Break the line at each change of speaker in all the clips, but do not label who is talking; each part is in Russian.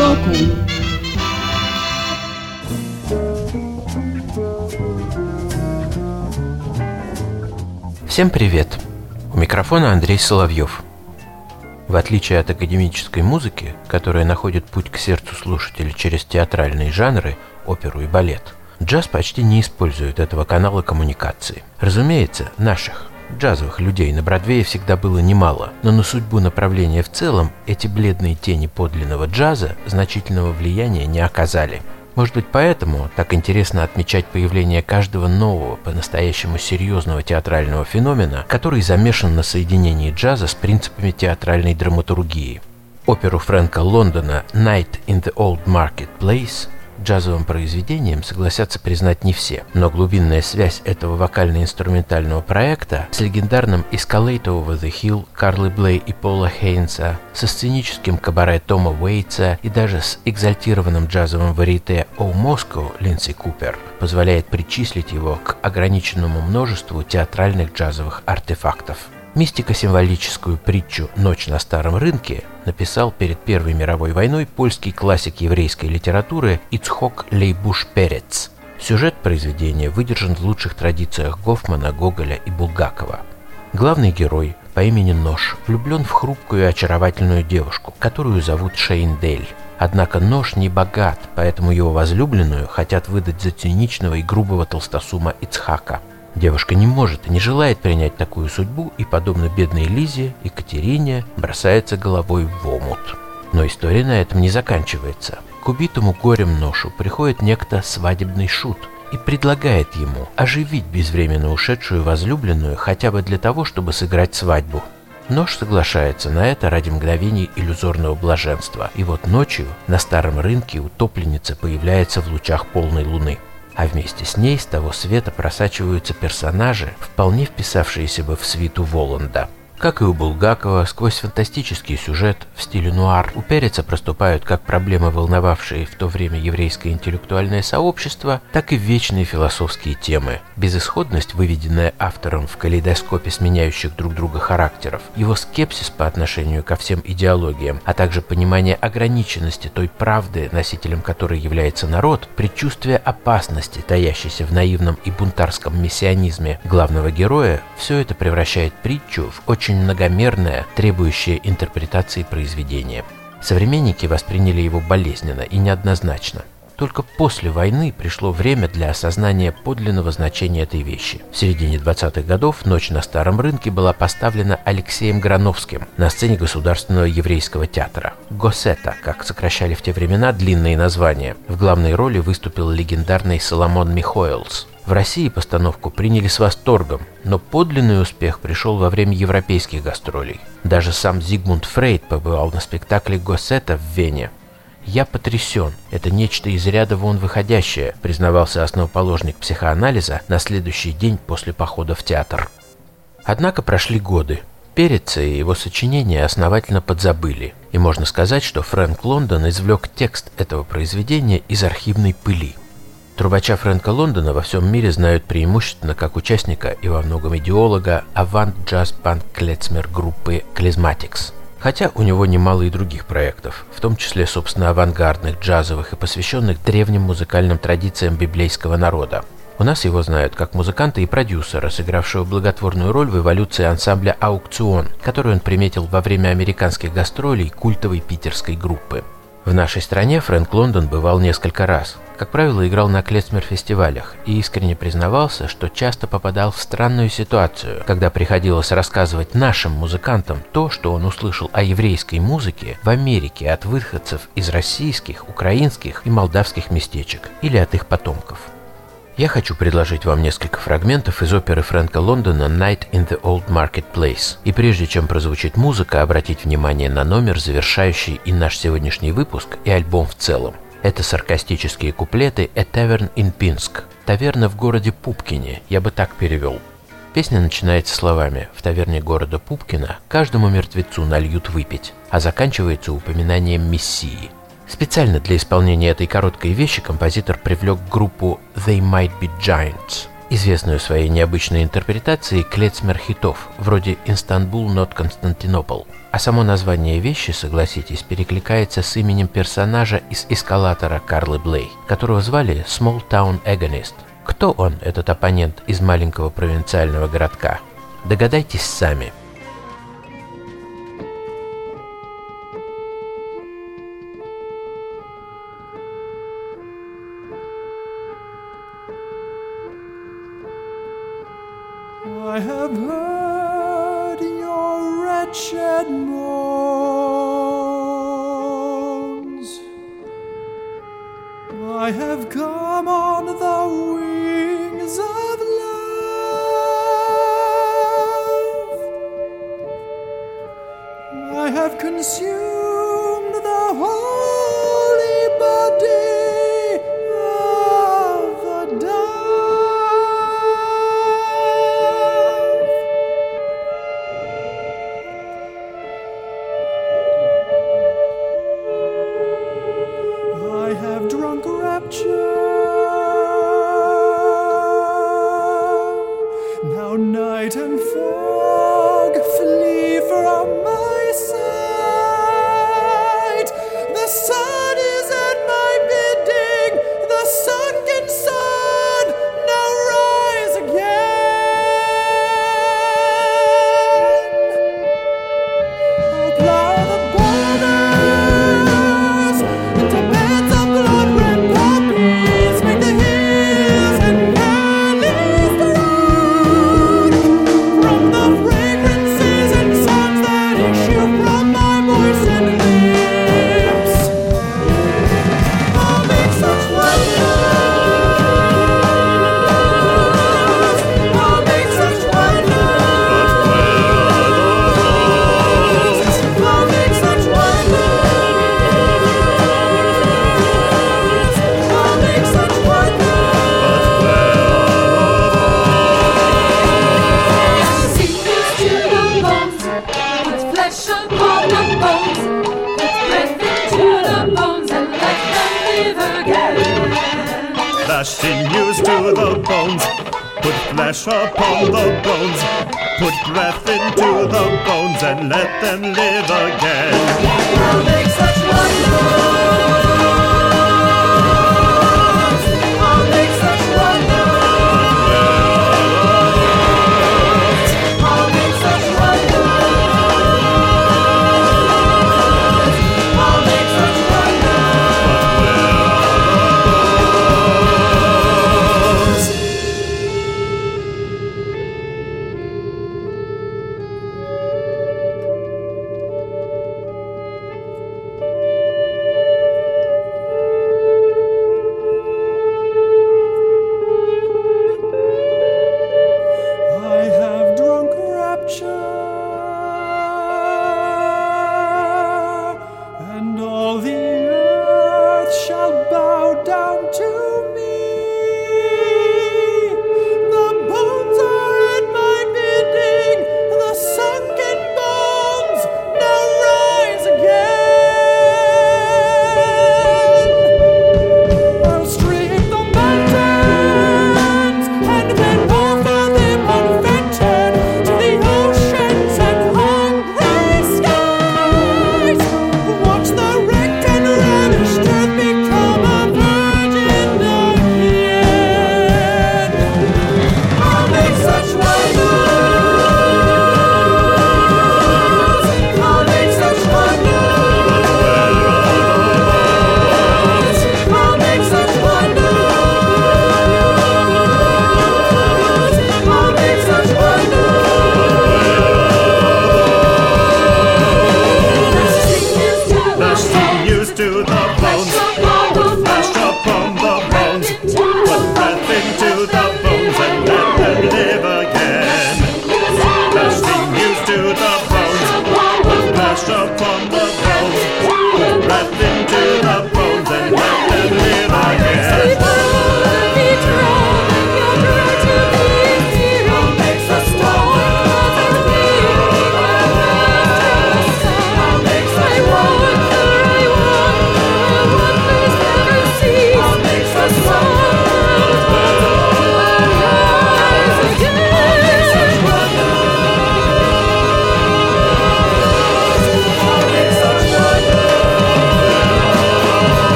Сбоку
Всем привет! У микрофона Андрей Соловьев. В отличие от академической музыки, которая находит путь к сердцу слушателя через театральные жанры, оперу и балет, джаз почти не использует этого канала коммуникации. Разумеется, наших, джазовых людей на Бродвее всегда было немало, но на судьбу направления в целом эти бледные тени подлинного джаза значительного влияния не оказали – может быть, поэтому так интересно отмечать появление каждого нового, по-настоящему серьезного театрального феномена, который замешан на соединении джаза с принципами театральной драматургии. Оперу Фрэнка Лондона «Night in the Old Market Place» джазовым произведением согласятся признать не все, но глубинная связь этого вокально-инструментального проекта с легендарным «Escalate over the Hill» Карлы Блей и Пола Хейнса, со сценическим кабаре Тома Уэйтса и даже с экзальтированным джазовым варите «О Moscow» Линдси Купер позволяет причислить его к ограниченному множеству театральных джазовых артефактов. Мистико-символическую притчу «Ночь на старом рынке» написал перед Первой мировой войной польский классик еврейской литературы Ицхок Лейбуш Перец. Сюжет произведения выдержан в лучших традициях Гофмана, Гоголя и Булгакова. Главный герой по имени Нож влюблен в хрупкую и очаровательную девушку, которую зовут Шейн Дель. Однако Нож не богат, поэтому его возлюбленную хотят выдать за циничного и грубого толстосума Ицхака – Девушка не может и не желает принять такую судьбу и, подобно бедной Лизе, Екатерине бросается головой в омут. Но история на этом не заканчивается. К убитому горем ношу приходит некто свадебный шут и предлагает ему оживить безвременно ушедшую возлюбленную хотя бы для того, чтобы сыграть свадьбу. Нож соглашается на это ради мгновений иллюзорного блаженства. И вот ночью на старом рынке утопленница появляется в лучах полной луны а вместе с ней с того света просачиваются персонажи, вполне вписавшиеся бы в свиту Воланда – как и у Булгакова, сквозь фантастический сюжет в стиле нуар у Переца проступают как проблемы, волновавшие в то время еврейское интеллектуальное сообщество, так и вечные философские темы. Безысходность, выведенная автором в калейдоскопе сменяющих друг друга характеров, его скепсис по отношению ко всем идеологиям, а также понимание ограниченности той правды, носителем которой является народ, предчувствие опасности, таящейся в наивном и бунтарском мессианизме главного героя, все это превращает притчу в очень очень многомерное, требующее интерпретации произведение. Современники восприняли его болезненно и неоднозначно. Только после войны пришло время для осознания подлинного значения этой вещи. В середине 20-х годов «Ночь на старом рынке» была поставлена Алексеем Грановским на сцене Государственного еврейского театра. «Госета», как сокращали в те времена длинные названия. В главной роли выступил легендарный Соломон Михоэлс. В России постановку приняли с восторгом, но подлинный успех пришел во время европейских гастролей. Даже сам Зигмунд Фрейд побывал на спектакле Госсета в Вене. «Я потрясен. Это нечто из ряда вон выходящее», признавался основоположник психоанализа на следующий день после похода в театр. Однако прошли годы. Переца и его сочинения основательно подзабыли, и можно сказать, что Фрэнк Лондон извлек текст этого произведения из архивной пыли. Трубача Фрэнка Лондона во всем мире знают преимущественно как участника и во многом идеолога авант-джаз-банд клецмер группы Клизматикс. Хотя у него немало и других проектов, в том числе, собственно, авангардных, джазовых и посвященных древним музыкальным традициям библейского народа. У нас его знают как музыканта и продюсера, сыгравшего благотворную роль в эволюции ансамбля «Аукцион», который он приметил во время американских гастролей культовой питерской группы. В нашей стране Фрэнк Лондон бывал несколько раз. Как правило, играл на клецмер-фестивалях и искренне признавался, что часто попадал в странную ситуацию, когда приходилось рассказывать нашим музыкантам то, что он услышал о еврейской музыке в Америке от выходцев из российских, украинских и молдавских местечек или от их потомков. Я хочу предложить вам несколько фрагментов из оперы Фрэнка Лондона «Night in the Old Marketplace». И прежде чем прозвучит музыка, обратить внимание на номер, завершающий и наш сегодняшний выпуск, и альбом в целом. Это саркастические куплеты «A Tavern in Pinsk» – «Таверна в городе Пупкине», я бы так перевел. Песня начинается словами «В таверне города Пупкина каждому мертвецу нальют выпить», а заканчивается упоминанием Мессии – Специально для исполнения этой короткой вещи композитор привлек группу They Might Be Giants, известную своей необычной интерпретацией клецмер хитов, вроде «Истанбул, not Константинополь». А само название вещи, согласитесь, перекликается с именем персонажа из эскалатора Карлы Блей, которого звали Small Town Agonist. Кто он, этот оппонент из маленького провинциального городка? Догадайтесь сами –
have consumed the holy
Flesh upon the bones. Put breath into the bones and let them live again. I'll make such.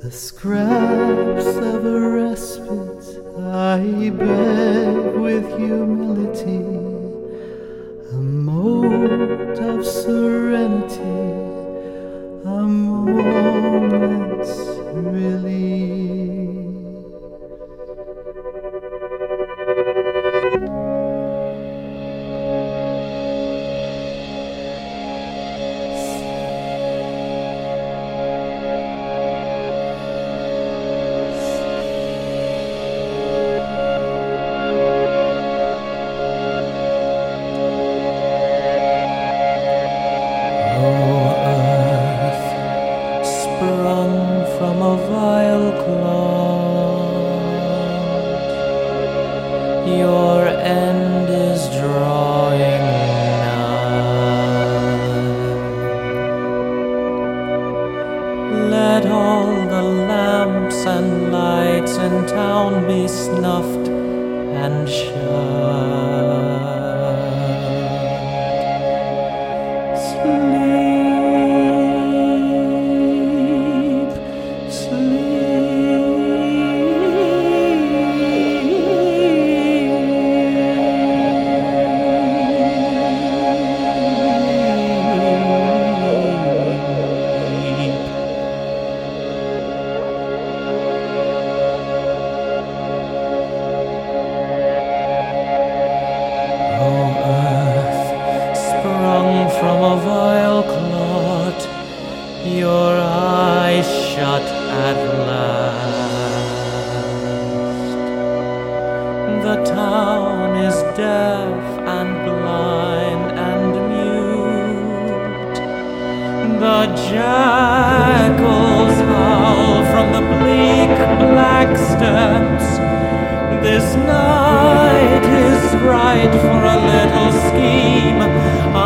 The
scraps of a respite I beg with humility.
from a vile clot, your eyes shut at last. The town is deaf and blind and mute. The jackals howl from the bleak black steps. This night is right for a little scheme.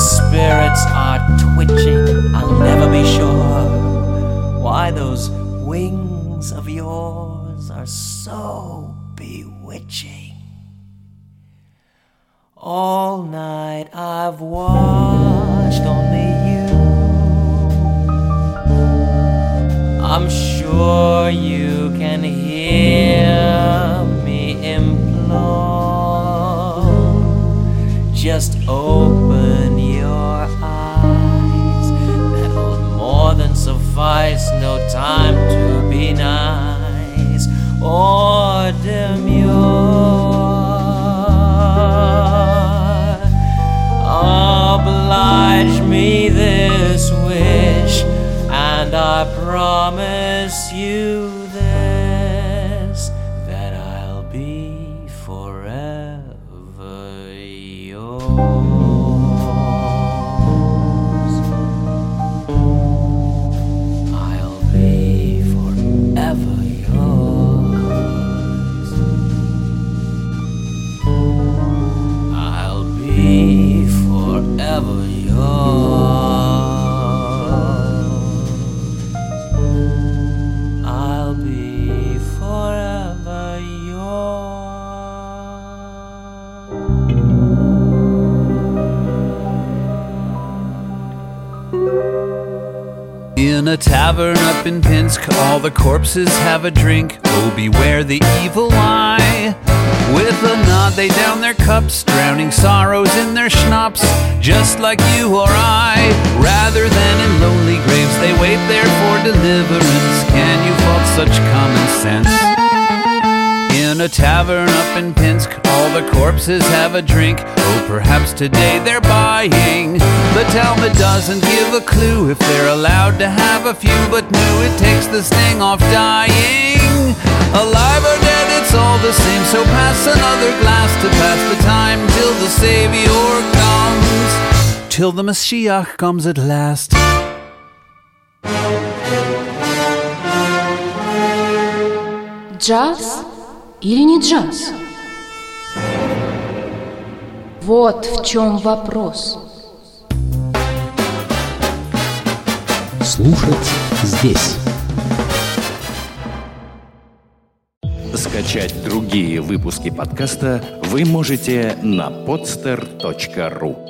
spirits are twitching. I'll never be sure why those wings of yours are so bewitching. All night I've watched only you. I'm sure you can hear.
Pinsk, all the corpses have a drink. Oh, beware the evil eye. With a nod, they down their cups, drowning sorrows in their schnapps, just like you or I. Rather than in lonely graves, they wait there for deliverance. Can you fault such common sense? a tavern up in Pinsk. All the corpses have a drink. Oh, perhaps today they're buying. The Talmud doesn't give a clue if they're allowed to have a few, but no, it takes the sting off dying. Alive or dead, it's all the same. So pass another glass to pass the time till the Savior comes. Till the Messiah comes at last.
Just или не джаз? Вот в чем вопрос.
Слушать здесь.
Скачать другие выпуски подкаста вы можете на podster.ru